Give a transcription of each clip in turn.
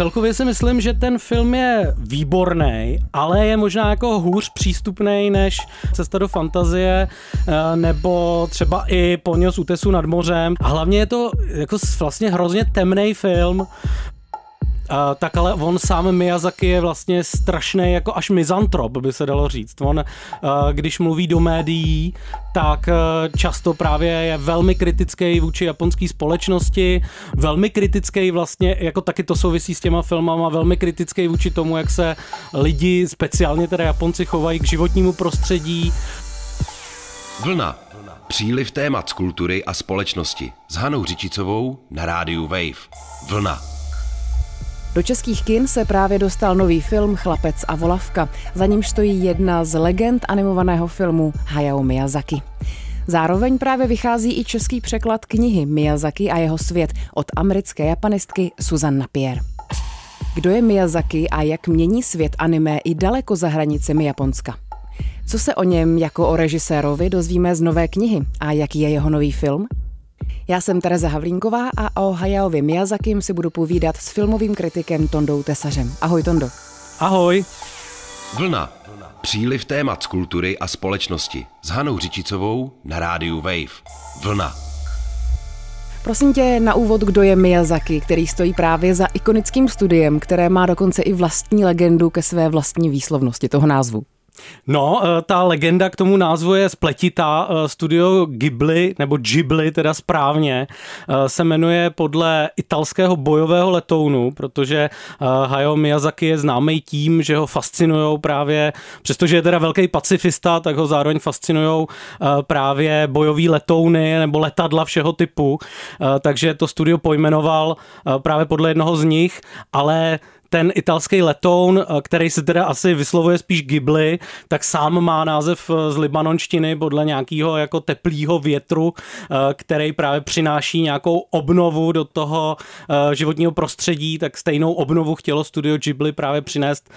celkově si myslím, že ten film je výborný, ale je možná jako hůř přístupný než Cesta do fantazie eh, nebo třeba i Poňo z útesu nad mořem. A hlavně je to jako vlastně hrozně temný film, tak ale on sám Miyazaki je vlastně strašný jako až mizantrop, by se dalo říct. On, uh, když mluví do médií, tak uh, často právě je velmi kritický vůči japonské společnosti, velmi kritický vlastně, jako taky to souvisí s těma filmama, velmi kritický vůči tomu, jak se lidi, speciálně teda Japonci, chovají k životnímu prostředí. Vlna. Příliv témat z kultury a společnosti s Hanou Řičicovou na rádiu Wave. Vlna. Do českých kin se právě dostal nový film Chlapec a volavka. Za ním stojí jedna z legend animovaného filmu Hayao Miyazaki. Zároveň právě vychází i český překlad knihy Miyazaki a jeho svět od americké japanistky Susan Napier. Kdo je Miyazaki a jak mění svět anime i daleko za hranicemi Japonska? Co se o něm jako o režisérovi dozvíme z nové knihy a jaký je jeho nový film? Já jsem Tereza Havlínková a o Hayaovi Miyazakim si budu povídat s filmovým kritikem Tondou Tesařem. Ahoj Tondo. Ahoj. Vlna. Příliv témat z kultury a společnosti s Hanou Řičicovou na rádiu Wave. Vlna. Prosím tě na úvod, kdo je Miyazaki, který stojí právě za ikonickým studiem, které má dokonce i vlastní legendu ke své vlastní výslovnosti toho názvu. No, eh, ta legenda k tomu názvu je spletitá. Eh, studio Ghibli, nebo Ghibli teda správně, eh, se jmenuje podle italského bojového letounu, protože Hayao Miyazaki je známý tím, že ho fascinují právě, přestože je teda velký pacifista, tak ho zároveň fascinují právě bojový letouny nebo letadla všeho typu. Takže to studio pojmenoval právě podle jednoho z nich, ale ten italský letoun, eh, který se teda asi vyslovuje spíš Ghibli, tak sám má název eh, z libanonštiny podle nějakého jako teplého větru, eh, který právě přináší nějakou obnovu do toho životního prostředí, tak stejnou obnovu chtělo studio Ghibli právě přinést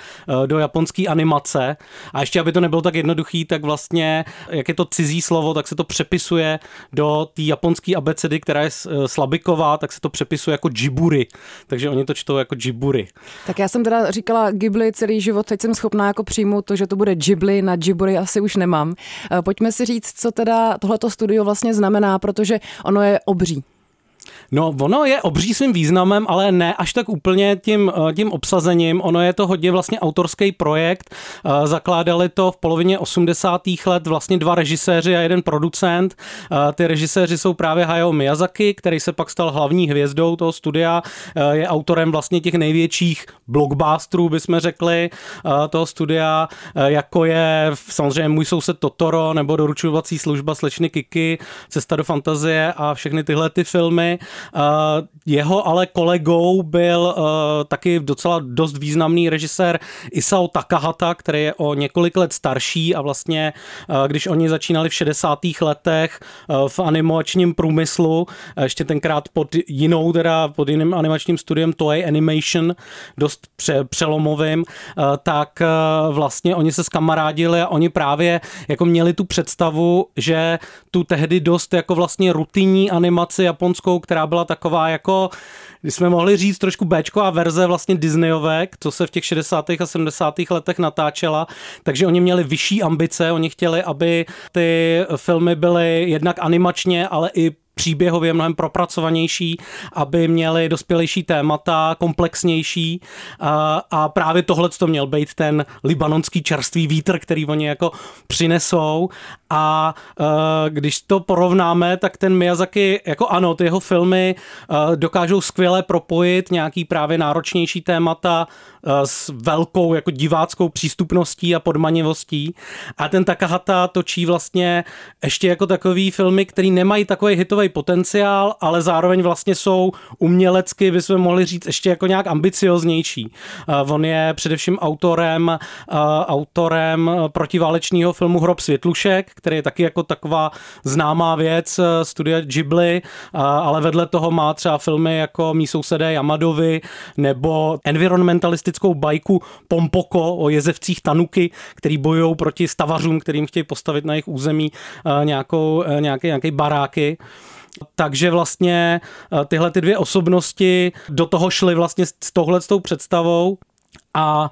do japonské animace. A ještě, aby to nebylo tak jednoduchý, tak vlastně, jak je to cizí slovo, tak se to přepisuje do té japonské abecedy, která je slabiková, tak se to přepisuje jako Djiburi. Takže oni to čtou jako Djiburi. Tak já jsem teda říkala Ghibli celý život, teď jsem schopná jako přijmout to, že to bude Ghibli, na Ghibli asi už nemám. Eh, pojďme si říct, co teda tohleto studio vlastně znamená, protože ono je obří. No, ono je obří svým významem, ale ne až tak úplně tím, eh, tím obsazením. Ono je to hodně vlastně autorský projekt. Eh, zakládali to v polovině 80. let vlastně dva režiséři a jeden producent. Eh, ty režiséři jsou právě Hayao Miyazaki, který se pak stal hlavní hvězdou toho studia. Je autorem vlastně těch největších blockbusterů, bychom řekli, toho studia, jako je samozřejmě Můj soused Totoro nebo Doručovací služba slečny Kiki, Cesta do fantazie a všechny tyhle ty filmy. Eh, jeho ale kolegou byl eh, taky docela dost významný režisér Isao Takahata, který je o několik let starší a vlastně, eh, když oni začínali v 60. letech v animačním průmyslu, ještě tenkrát pod jinou, teda pod jiným animačním studiem Toei Animation, dost pře- přelomovým, tak vlastně oni se skamarádili a oni právě jako měli tu představu, že tu tehdy dost jako vlastně rutinní animaci japonskou, která byla taková jako, když jsme mohli říct trošku Bčková verze vlastně Disneyové, co se v těch 60. a 70. letech natáčela, takže oni měli vyšší ambice, oni chtěli, aby ty filmy byly jednak animačně, ale i příběhově mnohem propracovanější, aby měli dospělejší témata, komplexnější. A, a právě tohle to měl být ten libanonský čerstvý vítr, který oni jako přinesou. A uh, když to porovnáme, tak ten Miyazaki, jako ano, ty jeho filmy uh, dokážou skvěle propojit nějaký právě náročnější témata uh, s velkou jako diváckou přístupností a podmanivostí. A ten Takahata točí vlastně ještě jako takový filmy, který nemají takový hitový potenciál, ale zároveň vlastně jsou umělecky, bychom mohli říct, ještě jako nějak ambicioznější. Uh, on je především autorem, uh, autorem protiválečního filmu Hrob světlušek, který je taky jako taková známá věc eh, studia Ghibli, ale vedle toho má třeba filmy jako Mí sousedé Yamadovi nebo environmentalistickou bajku Pompoko o jezevcích Tanuky, který bojují proti stavařům, kterým chtějí postavit na jejich území eh, nějakou, eh, nějaké, nějaké baráky. Takže vlastně tyhle ty dvě osobnosti do toho šly vlastně s tohle s tou představou a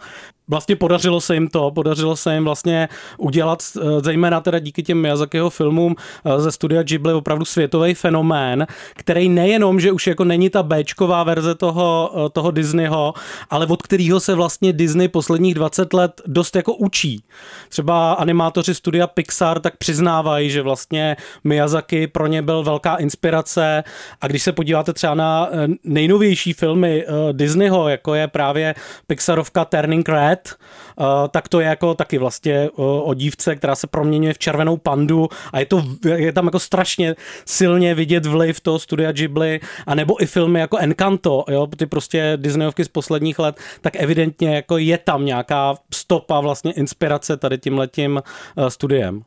vlastně podařilo se jim to, podařilo se jim vlastně udělat, eh, zejména teda díky těm Miyazakiho filmům eh, ze studia Ghibli opravdu světový fenomén, který nejenom, že už jako není ta Bčková verze toho, eh, toho Disneyho, ale od kterého se vlastně Disney posledních 20 let dost jako učí. Třeba animátoři studia Pixar tak přiznávají, že vlastně Miyazaki pro ně byl velká inspirace a když se podíváte třeba na nejnovější filmy Disneyho, jako je právě Pixarovka Turning Red, let, eh, tak to je jako taky vlastně eh, o dívce, která se proměňuje v červenou pandu a je, to, je tam jako strašně silně vidět vliv toho studia Ghibli, a nebo i filmy jako Encanto, jo, ty prostě Disneyovky z posledních let, tak evidentně jako je tam nějaká stopa vlastně inspirace tady tím letím eh, studiem.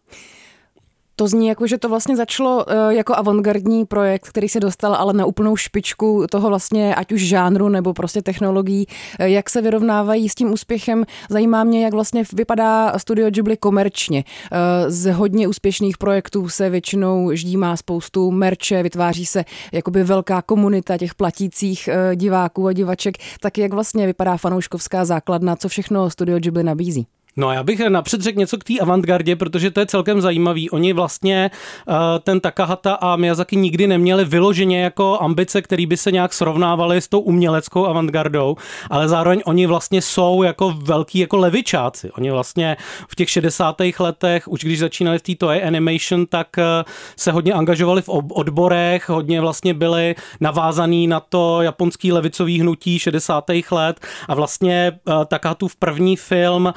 To zní jako, že to vlastně začalo eh, jako avantgardní projekt, který se dostal ale na úplnou špičku toho vlastně ať už žánru nebo prostě technologií. Eh, jak se vyrovnávají s tím úspěchem? Zajímá mě, jak vlastně vypadá Studio Ghibli komerčně. Eh, z hodně úspěšných projektů se většinou ždímá spoustu merče, vytváří se jakoby velká komunita těch platících diváků a divaček. Tak jak vlastně vypadá fanouškovská základna, co všechno Studio Ghibli nabízí? No já bych napřed řekl něco k té avantgardě, protože to je celkem zajímavý. Oni vlastně uh, ten Takahata a Miyazaki nikdy neměli vyloženě jako ambice, které by se nějak srovnávaly s tou uměleckou avantgardou, ale zároveň oni vlastně jsou jako velký jako levičáci. Oni vlastně v těch 60. letech, už když začínali v té Toei Animation, tak uh, se hodně angažovali v odborech, hodně vlastně byli navázaný na to japonský levicový hnutí 60. let a vlastně uh, Takahatův první film,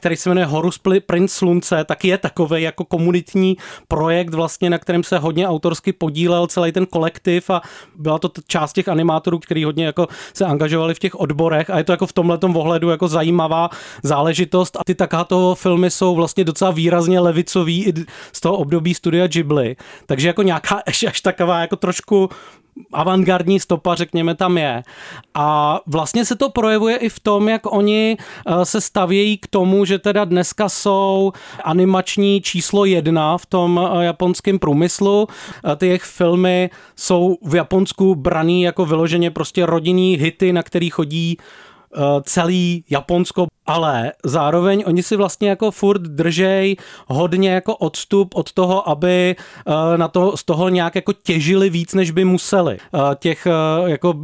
který se jmenuje Horus Prince Slunce, tak je takový jako komunitní projekt vlastně, na kterém se hodně autorsky podílel celý ten kolektiv a byla to část těch animátorů, kteří hodně jako se angažovali v těch odborech a je to jako v tomhle ohledu jako zajímavá záležitost a ty Takahatovo filmy jsou vlastně docela výrazně levicový i z toho období studia Ghibli, takže jako nějaká až, až taková jako trošku avantgardní stopa, řekněme, tam je. A vlastně se to projevuje i v tom, jak oni eh, se stavějí k tomu, že teda dneska jsou animační číslo jedna v tom eh, japonském průmyslu. Eh, ty jejich filmy jsou v Japonsku braný jako vyloženě prostě rodinný hity, na který chodí celý Japonsko ale zároveň oni si vlastně jako furt držej hodně jako odstup od toho, aby eh, na to, z toho nějak jako těžili víc, než by museli. Eh, těch eh, jako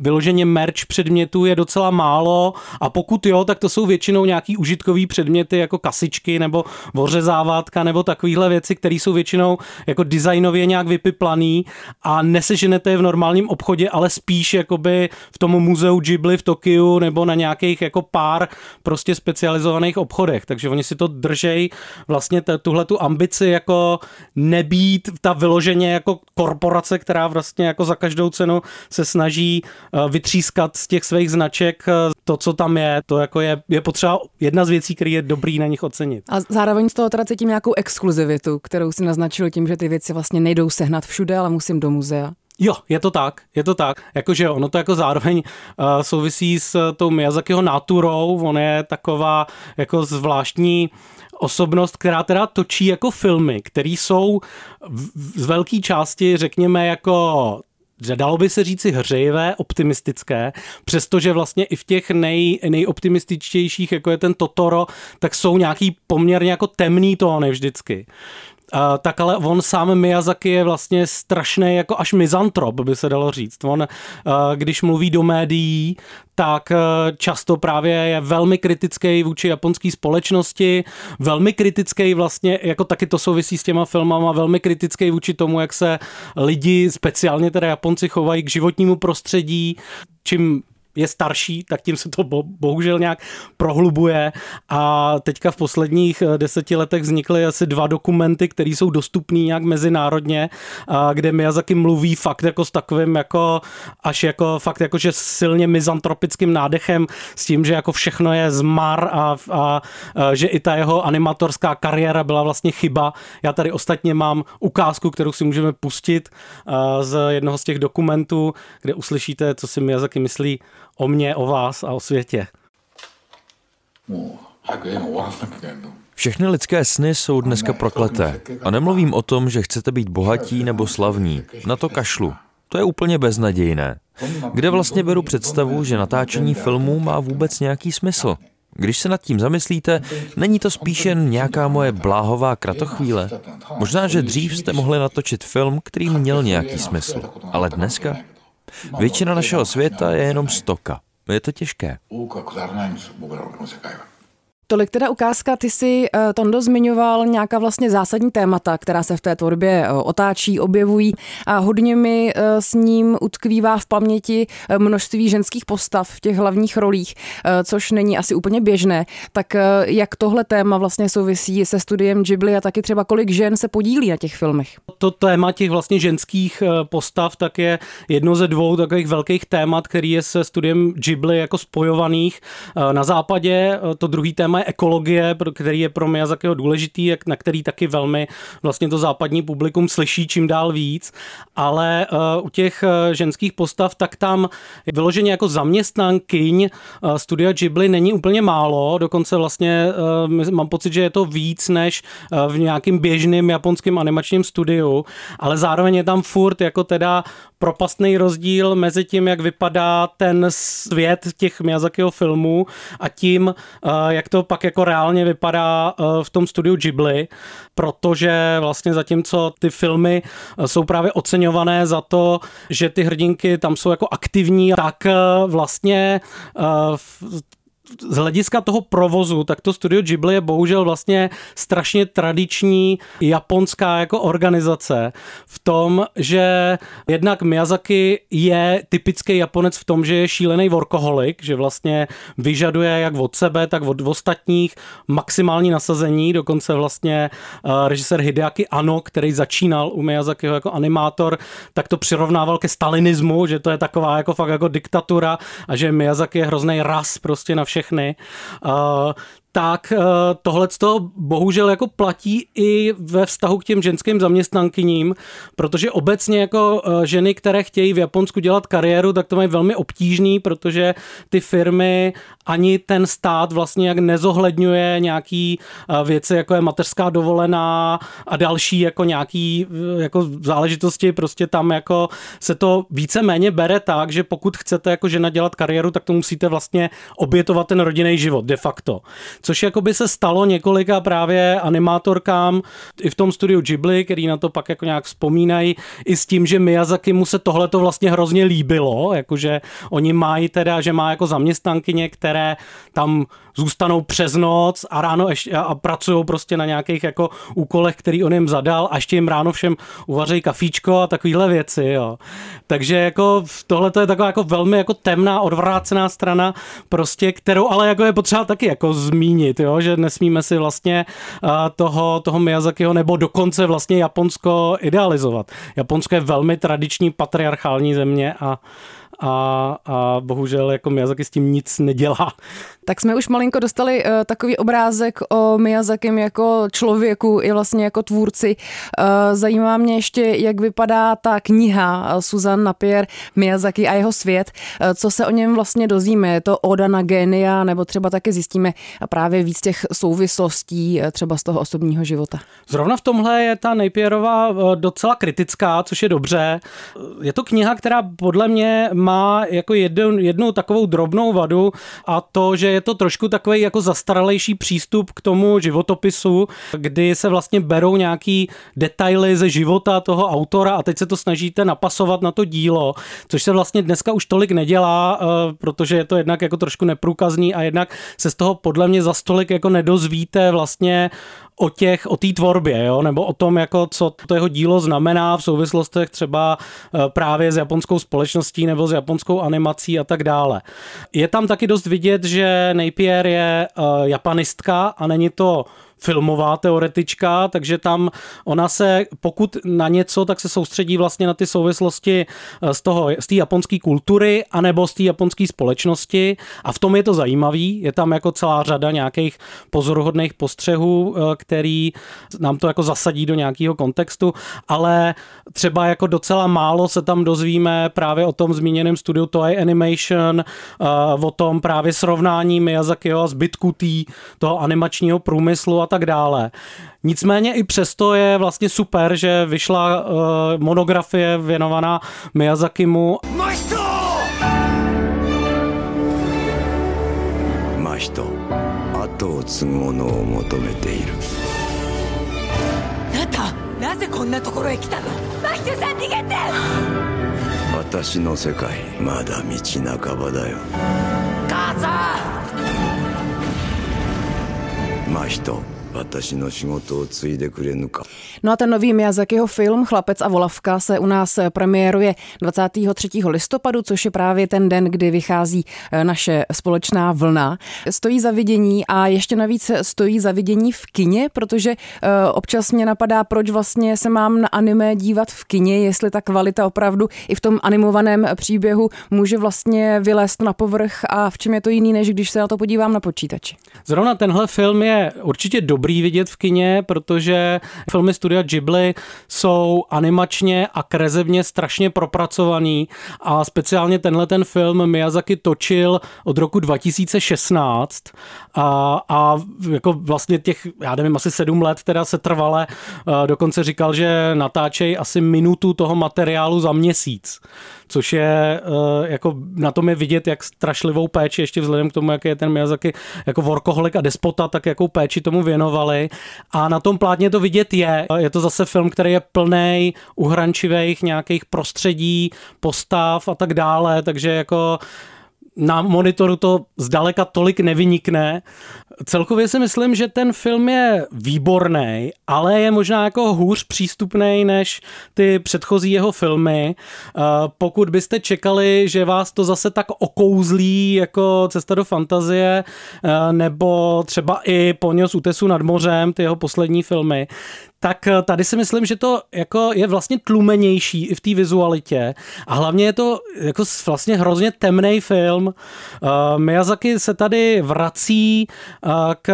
vyloženě merch předmětů je docela málo a pokud jo, tak to jsou většinou nějaký užitkový předměty jako kasičky nebo vořezávátka nebo takovéhle věci, které jsou většinou jako designově nějak vypiplaný a neseženete je v normálním obchodě, ale spíš jakoby v tom muzeu Ghibli v Tokiu nebo na nějakých jako pár prostě specializovaných obchodech, takže oni si to držej vlastně tuhle tu ambici jako nebýt ta vyloženě jako korporace, která vlastně jako za každou cenu se snaží eh, vytřískat z těch svých značek eh, to, co tam je, to jako je, je potřeba jedna z věcí, který je dobrý na nich ocenit. A zároveň z toho teda cítím nějakou exkluzivitu, kterou si naznačil tím, že ty věci vlastně nejdou sehnat všude, ale musím do muzea. Jo, je to tak, je to tak. Jakože ono to jako zároveň uh, souvisí s tou Miyazakiho naturou, on je taková jako zvláštní osobnost, která teda točí jako filmy, které jsou v, z velké části, řekněme, jako dalo by se říci hřejivé, optimistické, přestože vlastně i v těch nej, nejoptimističtějších, jako je ten Totoro, tak jsou nějaký poměrně jako temný tóny vždycky. Uh, tak ale on sám Miyazaki je vlastně strašný jako až mizantrop, by se dalo říct. On, uh, když mluví do médií, tak uh, často právě je velmi kritický vůči japonské společnosti, velmi kritický vlastně, jako taky to souvisí s těma filmama, velmi kritický vůči tomu, jak se lidi, speciálně teda Japonci, chovají k životnímu prostředí, čím je starší, tak tím se to bohužel nějak prohlubuje a teďka v posledních eh, deseti letech vznikly asi dva dokumenty, které jsou dostupné nějak mezinárodně, kde Miyazaki mluví fakt jako s takovým jako až jako fakt jako, že silně mizantropickým nádechem s tím, že jako všechno je zmar a, a, a že i ta jeho animatorská kariéra byla vlastně chyba. Já tady ostatně mám ukázku, kterou si můžeme pustit eh, z jednoho z těch dokumentů, kde uslyšíte, co si Miyazaki myslí o mě, o vás a o světě. Všechny lidské sny jsou dneska prokleté. A nemluvím o tom, že chcete být bohatí nebo slavní. Na to kašlu. To je úplně beznadějné. Kde vlastně beru představu, že natáčení filmů má vůbec nějaký smysl? Když se nad tím zamyslíte, není to spíše nějaká moje bláhová kratochvíle? Možná, že dřív jste mohli natočit film, který měl nějaký smysl, ale dneska Většina našeho světa je jenom stoka. Je to těžké. Tolik teda ukázka, ty si eh, Tondo zmiňoval nějaká vlastně zásadní témata, která se v té tvorbě eh, otáčí, objevují a hodně mi eh, s ním utkvívá v paměti množství ženských postav v těch hlavních rolích, což není asi úplně běžné. Tak jak tohle téma vlastně souvisí se studiem Ghibli a taky třeba kolik žen se podílí na těch filmech? To téma těch vlastně ženských postav tak je jedno ze dvou takových velkých témat, který je se studiem Ghibli jako spojovaných. Na západě to druhý téma je ekologie, který je pro Miyazakiho důležitý, na který taky velmi vlastně to západní publikum slyší čím dál víc, ale uh, u těch uh, ženských postav, tak tam vyloženě jako zaměstnankyň uh, studia Ghibli není úplně málo, dokonce vlastně uh, mám pocit, že je to víc než uh, v nějakým běžným japonským animačním studiu, ale zároveň je tam furt jako teda propastný rozdíl mezi tím, jak vypadá ten svět těch Miyazakiho filmů a tím, jak to pak jako reálně vypadá v tom studiu Ghibli, protože vlastně zatímco ty filmy jsou právě oceňované za to, že ty hrdinky tam jsou jako aktivní, tak vlastně z hlediska toho provozu, tak to studio Ghibli je bohužel vlastně strašně tradiční japonská jako organizace v tom, že jednak Miyazaki je typický Japonec v tom, že je šílený workoholik, že vlastně vyžaduje jak od sebe, tak od ostatních maximální nasazení, dokonce vlastně uh, režisér Hideaki Ano, který začínal u Miyazakiho jako animátor, tak to přirovnával ke stalinismu, že to je taková jako fakt jako diktatura a že Miyazaki je hrozný ras prostě na všechny. Tak eh, tohle to bohužel jako platí i ve vztahu k těm ženským zaměstnankyním, protože obecně jako eh, ženy, které chtějí v Japonsku dělat kariéru, tak to mají velmi obtížný, protože ty firmy ani ten stát vlastně jak nezohledňuje nějaký eh, věci, jako je mateřská dovolená a další jako nějaký jako záležitosti, prostě tam jako se to více-méně bere tak, že pokud chcete jako žena dělat kariéru, tak to musíte vlastně obětovat ten rodinný život de facto což jako by se stalo několika právě animátorkám i v tom studiu Ghibli, který na to pak jako nějak vzpomínají, i s tím, že Miyazaki mu se tohle to vlastně hrozně líbilo, jakože oni mají teda, že má jako zaměstnankyně, které tam zůstanou přes noc a ráno ještě a pracují prostě na nějakých jako úkolech, který on jim zadal a ještě jim ráno všem uvaří kafíčko a takovéhle věci, jo. Takže jako tohle to je taková jako velmi jako temná, odvrácená strana, prostě, kterou ale jako je potřeba taky jako zmínit, jo, že nesmíme si vlastně toho, toho Miyazakiho nebo dokonce vlastně Japonsko idealizovat. Japonsko je velmi tradiční patriarchální země a a, a bohužel jako Miyazaki s tím nic nedělá. Tak jsme už malinko dostali uh, takový obrázek o Miyazakim jako člověku i vlastně jako tvůrci. Uh, zajímá mě ještě, jak vypadá ta kniha Susan Napier Miyazaki a jeho svět. Uh, co se o něm vlastně dozvíme? Je to Oda na génia, nebo třeba taky zjistíme právě víc těch souvislostí třeba z toho osobního života? Zrovna v tomhle je ta Napierová docela kritická, což je dobře. Je to kniha, která podle mě má jako jednu, jednu takovou drobnou vadu a to, že je to trošku takový jako zastaralejší přístup k tomu životopisu, kdy se vlastně berou nějaký detaily ze života toho autora a teď se to snažíte napasovat na to dílo, což se vlastně dneska už tolik nedělá, eh, protože je to jednak jako trošku neprůkazný a jednak se z toho podle mě za stolik jako nedozvíte vlastně o těch, o té tvorbě, jo? nebo o tom, jako co to jeho dílo znamená v souvislostech třeba eh, právě s japonskou společností nebo s japonskou animací a tak dále. Je tam taky dost vidět, že Napier je uh, japanistka a není to filmová teoretička, takže tam ona se, pokud na něco, tak se soustředí vlastně na ty souvislosti eh, z toho, z té japonské kultury anebo z té japonské společnosti. A v tom je to zajímavý, je tam jako celá řada nějakých pozoruhodných postřehů, eh, který nám to jako zasadí do nějakého kontextu, ale třeba jako docela málo se tam dozvíme právě o tom zmíněném studiu Toei Animation, eh, o tom právě srovnání Miyazakiho a zbytku tý, toho animačního průmyslu a tak dále. Nicméně i přesto je vlastně super, že vyšla uh, monografie věnovaná Miyazakimu. Mašto! Mašto, 後を継ぐ者を求めている。あなた、なぜこんなところへ来たのマヒトさん逃げて私の世界、まだ道半ばだよ。母さんマヒト。 私の仕事を継いでくれぬか。No a ten nový Miyazakiho film Chlapec a volavka se u nás premiéruje 23. listopadu, což je právě ten den, kdy vychází eh, naše společná vlna. Stojí za vidění a ještě navíc stojí za vidění v kině, protože eh, občas mě napadá, proč vlastně se mám na anime dívat v kině, jestli ta kvalita opravdu i v tom animovaném příběhu může vlastně vylézt na povrch a v čem je to jiný, než když se na to podívám na počítači. Zrovna tenhle film je určitě dobrý dobrý vidět v kině, protože filmy studia Ghibli jsou animačně a krezevně strašně propracovaný a speciálně tenhle ten film Miyazaki točil od roku 2016 a, a jako vlastně těch, já nevím, asi sedm let teda se trvale, dokonce říkal, že natáčej asi minutu toho materiálu za měsíc což je jako na tom je vidět, jak strašlivou péči, ještě vzhledem k tomu, jak je ten Miyazaki jako workoholik a despota, tak jakou péči tomu věnovali. A na tom plátně to vidět je. Je to zase film, který je plný uhrančivých nějakých prostředí, postav a tak dále, takže jako na monitoru to zdaleka tolik nevynikne. Celkově si myslím, že ten film je výborný, ale je možná jako hůř přístupný než ty předchozí jeho filmy. Eh, pokud byste čekali, že vás to zase tak okouzlí jako Cesta do fantazie eh, nebo třeba i Poněz útesu nad mořem, ty jeho poslední filmy, tak eh, tady si myslím, že to jako je vlastně tlumenější i v té vizualitě a hlavně je to jako vlastně hrozně temný film. Uh, Miyazaki se tady vrací uh, k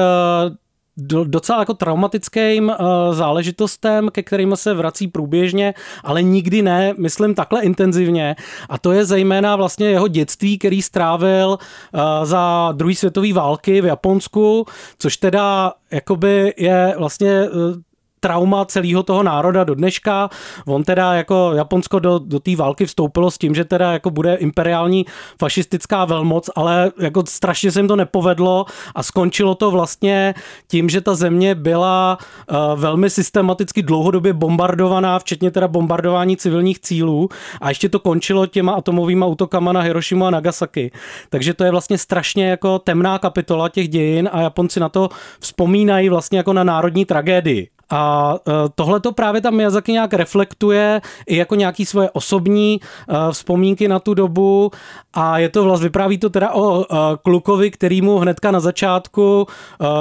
docela jako traumatickým uh, záležitostem, ke kterým se vrací průběžně, ale nikdy ne, myslím takhle intenzivně. A to je zejména vlastně jeho dětství, který strávil uh, za druhé světové války v Japonsku, což teda jakoby je vlastně uh, trauma celého toho národa do dneška. On teda jako Japonsko do, do té války vstoupilo s tím, že teda jako bude imperiální fašistická velmoc, ale jako strašně se jim to nepovedlo a skončilo to vlastně tím, že ta země byla uh, velmi systematicky dlouhodobě bombardovaná, včetně teda bombardování civilních cílů a ještě to končilo těma atomovými útokama na Hirošimu a Nagasaki. Takže to je vlastně strašně jako temná kapitola těch dějin a Japonci na to vzpomínají vlastně jako na národní tragédii. A e, tohle to právě tam Miyazaki nějak reflektuje i jako nějaký svoje osobní e, vzpomínky na tu dobu. A je to vlastně, vypráví to teda o e, klukovi, kterýmu hnedka na začátku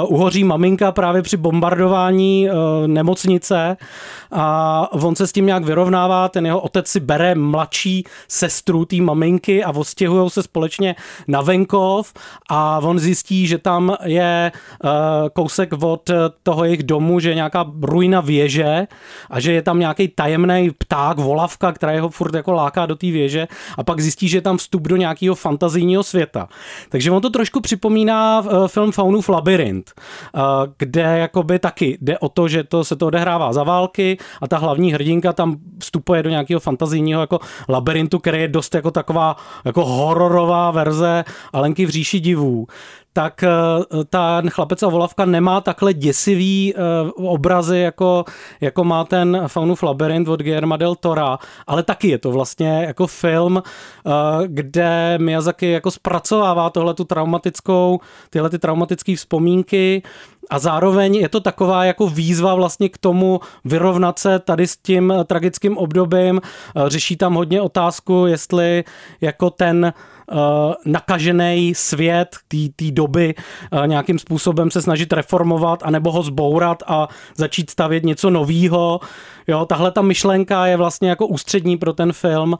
uhoří maminka právě při bombardování nemocnice. A on se s tím nějak vyrovnává, ten jeho otec si bere mladší sestru té maminky a odstěhují se společně na venkov. A on zjistí, že tam je kousek od toho jejich domu, že nějaká ruina věže a že je tam nějaký tajemný pták, volavka, která jeho furt jako láká do té věže a pak zjistí, že je tam vstup do nějakého fantazijního světa. Takže on to trošku připomíná eh, film Faunův labirint, eh, kde jakoby taky jde o to, že to se to odehrává za války a ta hlavní hrdinka tam vstupuje do nějakého fantazijního jako labirintu, který je dost jako taková jako hororová verze Alenky v říši divů tak eh, ten chlapec a volavka nemá takhle děsivý eh, obrazy, jako, jako má ten Faunův labirint od Guillermo del Tora, ale taky je to vlastně jako film, eh, kde Miyazaki jako zpracovává tohle tu traumatickou, tyhle ty traumatické vzpomínky a zároveň je to taková jako výzva vlastně k tomu vyrovnat se tady s tím tragickým obdobím. Řeší tam hodně otázku, jestli jako ten uh, nakažený svět té doby uh, nějakým způsobem se snažit reformovat anebo ho zbourat a začít stavět něco novýho. Jo, tahle ta myšlenka je vlastně jako ústřední pro ten film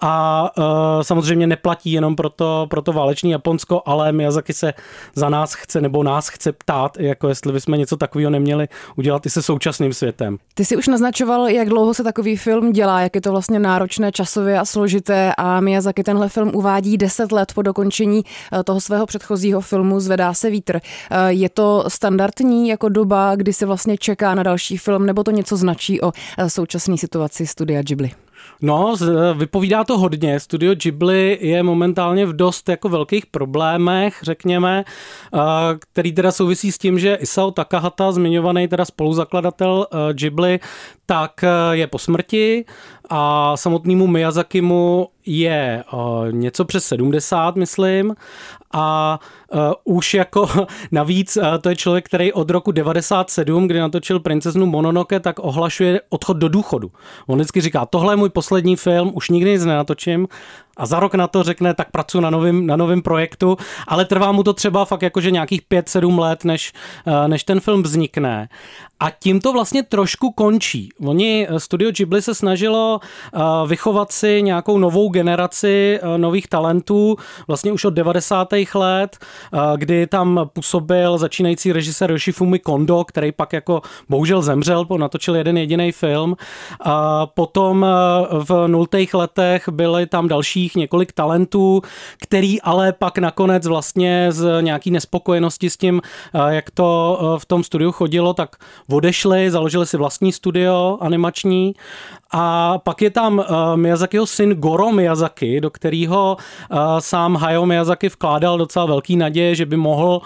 a uh, samozřejmě neplatí jenom pro to, pro to váleční Japonsko, ale Miyazaki se za nás chce nebo nás chce ptát, jako jestli bychom něco takového neměli udělat i se současným světem. Ty si už naznačoval, jak dlouho se takový film dělá, jak je to vlastně náročné časově a složité a Miyazaki tenhle film uvádí deset let po dokončení toho svého předchozího filmu Zvedá se vítr. Je to standardní jako doba, kdy se vlastně čeká na další film, nebo to něco značí o současné situaci studia Ghibli? No, vypovídá to hodně. Studio Ghibli je momentálně v dost jako velkých problémech, řekněme, který teda souvisí s tím, že Isao Takahata, zmiňovaný teda spoluzakladatel Ghibli, tak je po smrti a samotnému Miyazakimu je něco přes 70, myslím, a uh, už jako navíc uh, to je člověk, který od roku 97, kdy natočil princeznu Mononoke, tak ohlašuje odchod do důchodu. On vždycky říká, tohle je můj poslední film, už nikdy nic nenatočím a za rok na to řekne, tak pracuji na novém na novým projektu, ale trvá mu to třeba fakt jakože nějakých 5-7 let, než, uh, než ten film vznikne. A tím to vlastně trošku končí. Oni, Studio Ghibli se snažilo vychovat si nějakou novou generaci nových talentů, vlastně už od 90 let, eh, kdy tam působil začínající režisér Yoshifumi Kondo, který pak jako bohužel zemřel, natočil jeden jediný film. A potom eh, v nultých letech byly tam dalších několik talentů, který ale pak nakonec vlastně z nějaký nespokojenosti s tím, eh, jak to v tom studiu chodilo, tak odešli, založili si vlastní studio animační a pak je tam Miyazakiho syn Goro Miyazaki, do kterého sám Hayao Miyazaki vkládal docela velký naděje, že by mohl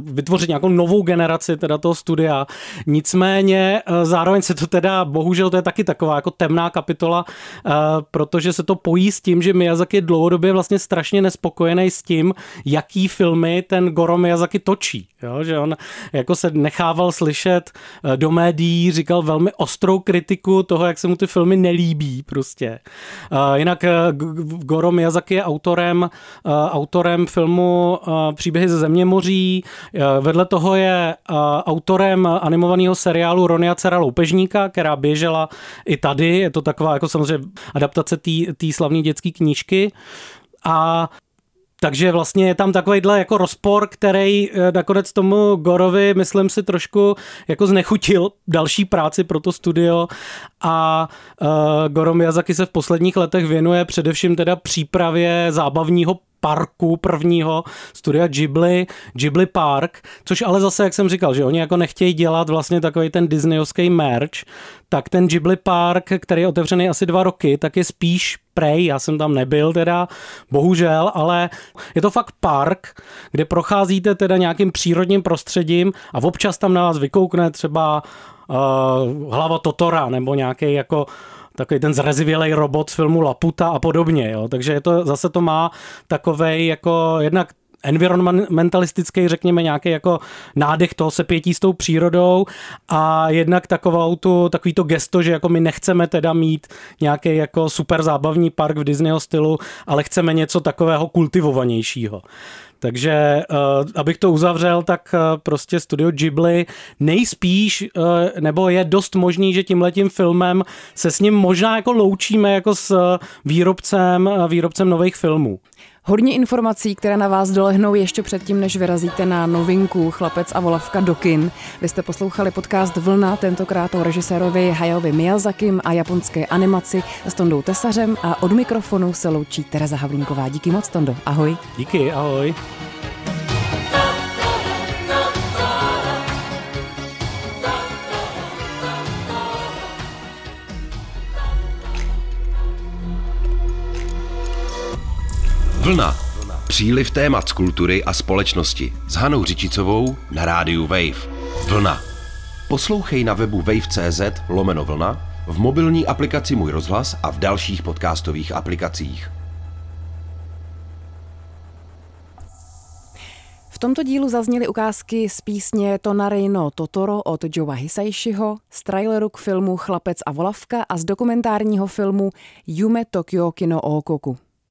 vytvořit nějakou novou generaci teda toho studia. Nicméně eh, zároveň se to teda, bohužel to je taky taková jako temná kapitola, eh, protože se to pojí s tím, že Miyazaki je dlouhodobě vlastně strašně nespokojený s tím, jaký filmy ten Goro Miyazaki točí. Jo? Že on jako se nechával slyšet do médií, říkal velmi ostrou kritiku toho, jak se mu ty filmy nelíbí prostě. Jinak Goro Miyazaki je autorem, autorem filmu uh, Příběhy ze země moří. Uh, vedle toho je uh, autorem animovaného seriálu Ronia Cera Loupežníka, která běžela i tady. Je to taková jako samozřejmě adaptace té slavné dětské knížky. A takže vlastně je tam takovýhle jako rozpor, který nakonec tomu Gorovi, myslím si, trošku jako znechutil další práci pro to studio. A uh, Goro Miyazaki se v posledních letech věnuje především teda přípravě zábavního parku prvního studia Ghibli, Ghibli Park, což ale zase, jak jsem říkal, že oni jako nechtějí dělat vlastně takový ten disneyovský merch, tak ten Ghibli Park, který je otevřený asi dva roky, tak je spíš prej, já jsem tam nebyl teda, bohužel, ale je to fakt park, kde procházíte teda nějakým přírodním prostředím a občas tam na vás vykoukne třeba uh, hlava Totora nebo nějaký jako takový ten zrezivělej robot z filmu Laputa a podobně, jo. Takže je to, zase to má takovej jako jednak environmentalistický, řekněme, nějaký jako nádech toho se pětí s tou přírodou a jednak takovou tu, takový to gesto, že jako my nechceme teda mít nějaký jako super zábavní park v Disneyho stylu, ale chceme něco takového kultivovanějšího. Takže eh, abych to uzavřel, tak eh, prostě studio Ghibli nejspíš, eh, nebo je dost možný, že tímhletím filmem se s ním možná jako loučíme jako s výrobcem, výrobcem nových filmů. Hodně informací, které na vás dolehnou ještě předtím, než vyrazíte na novinku Chlapec a volavka do kin. Vy jste poslouchali podcast Vlna, tentokrát o režisérovi Hayaovi Miyazakim a japonské animaci s Tondou Tesařem a od mikrofonu se loučí Tereza Havlínková. Díky moc, Tondo. Ahoj. Díky, ahoj. Vlna. Příliv témat z kultury a společnosti s Hanou Řičicovou na rádiu Wave. Vlna. Poslouchej na webu wave.cz lomeno vlna, v mobilní aplikaci Můj rozhlas a v dalších podcastových aplikacích. V tomto dílu zazněly ukázky z písně Tonarino Totoro od Joa Hisaishiho, z traileru k filmu Chlapec a volavka a z dokumentárního filmu Yume Tokyo Kino Okoku.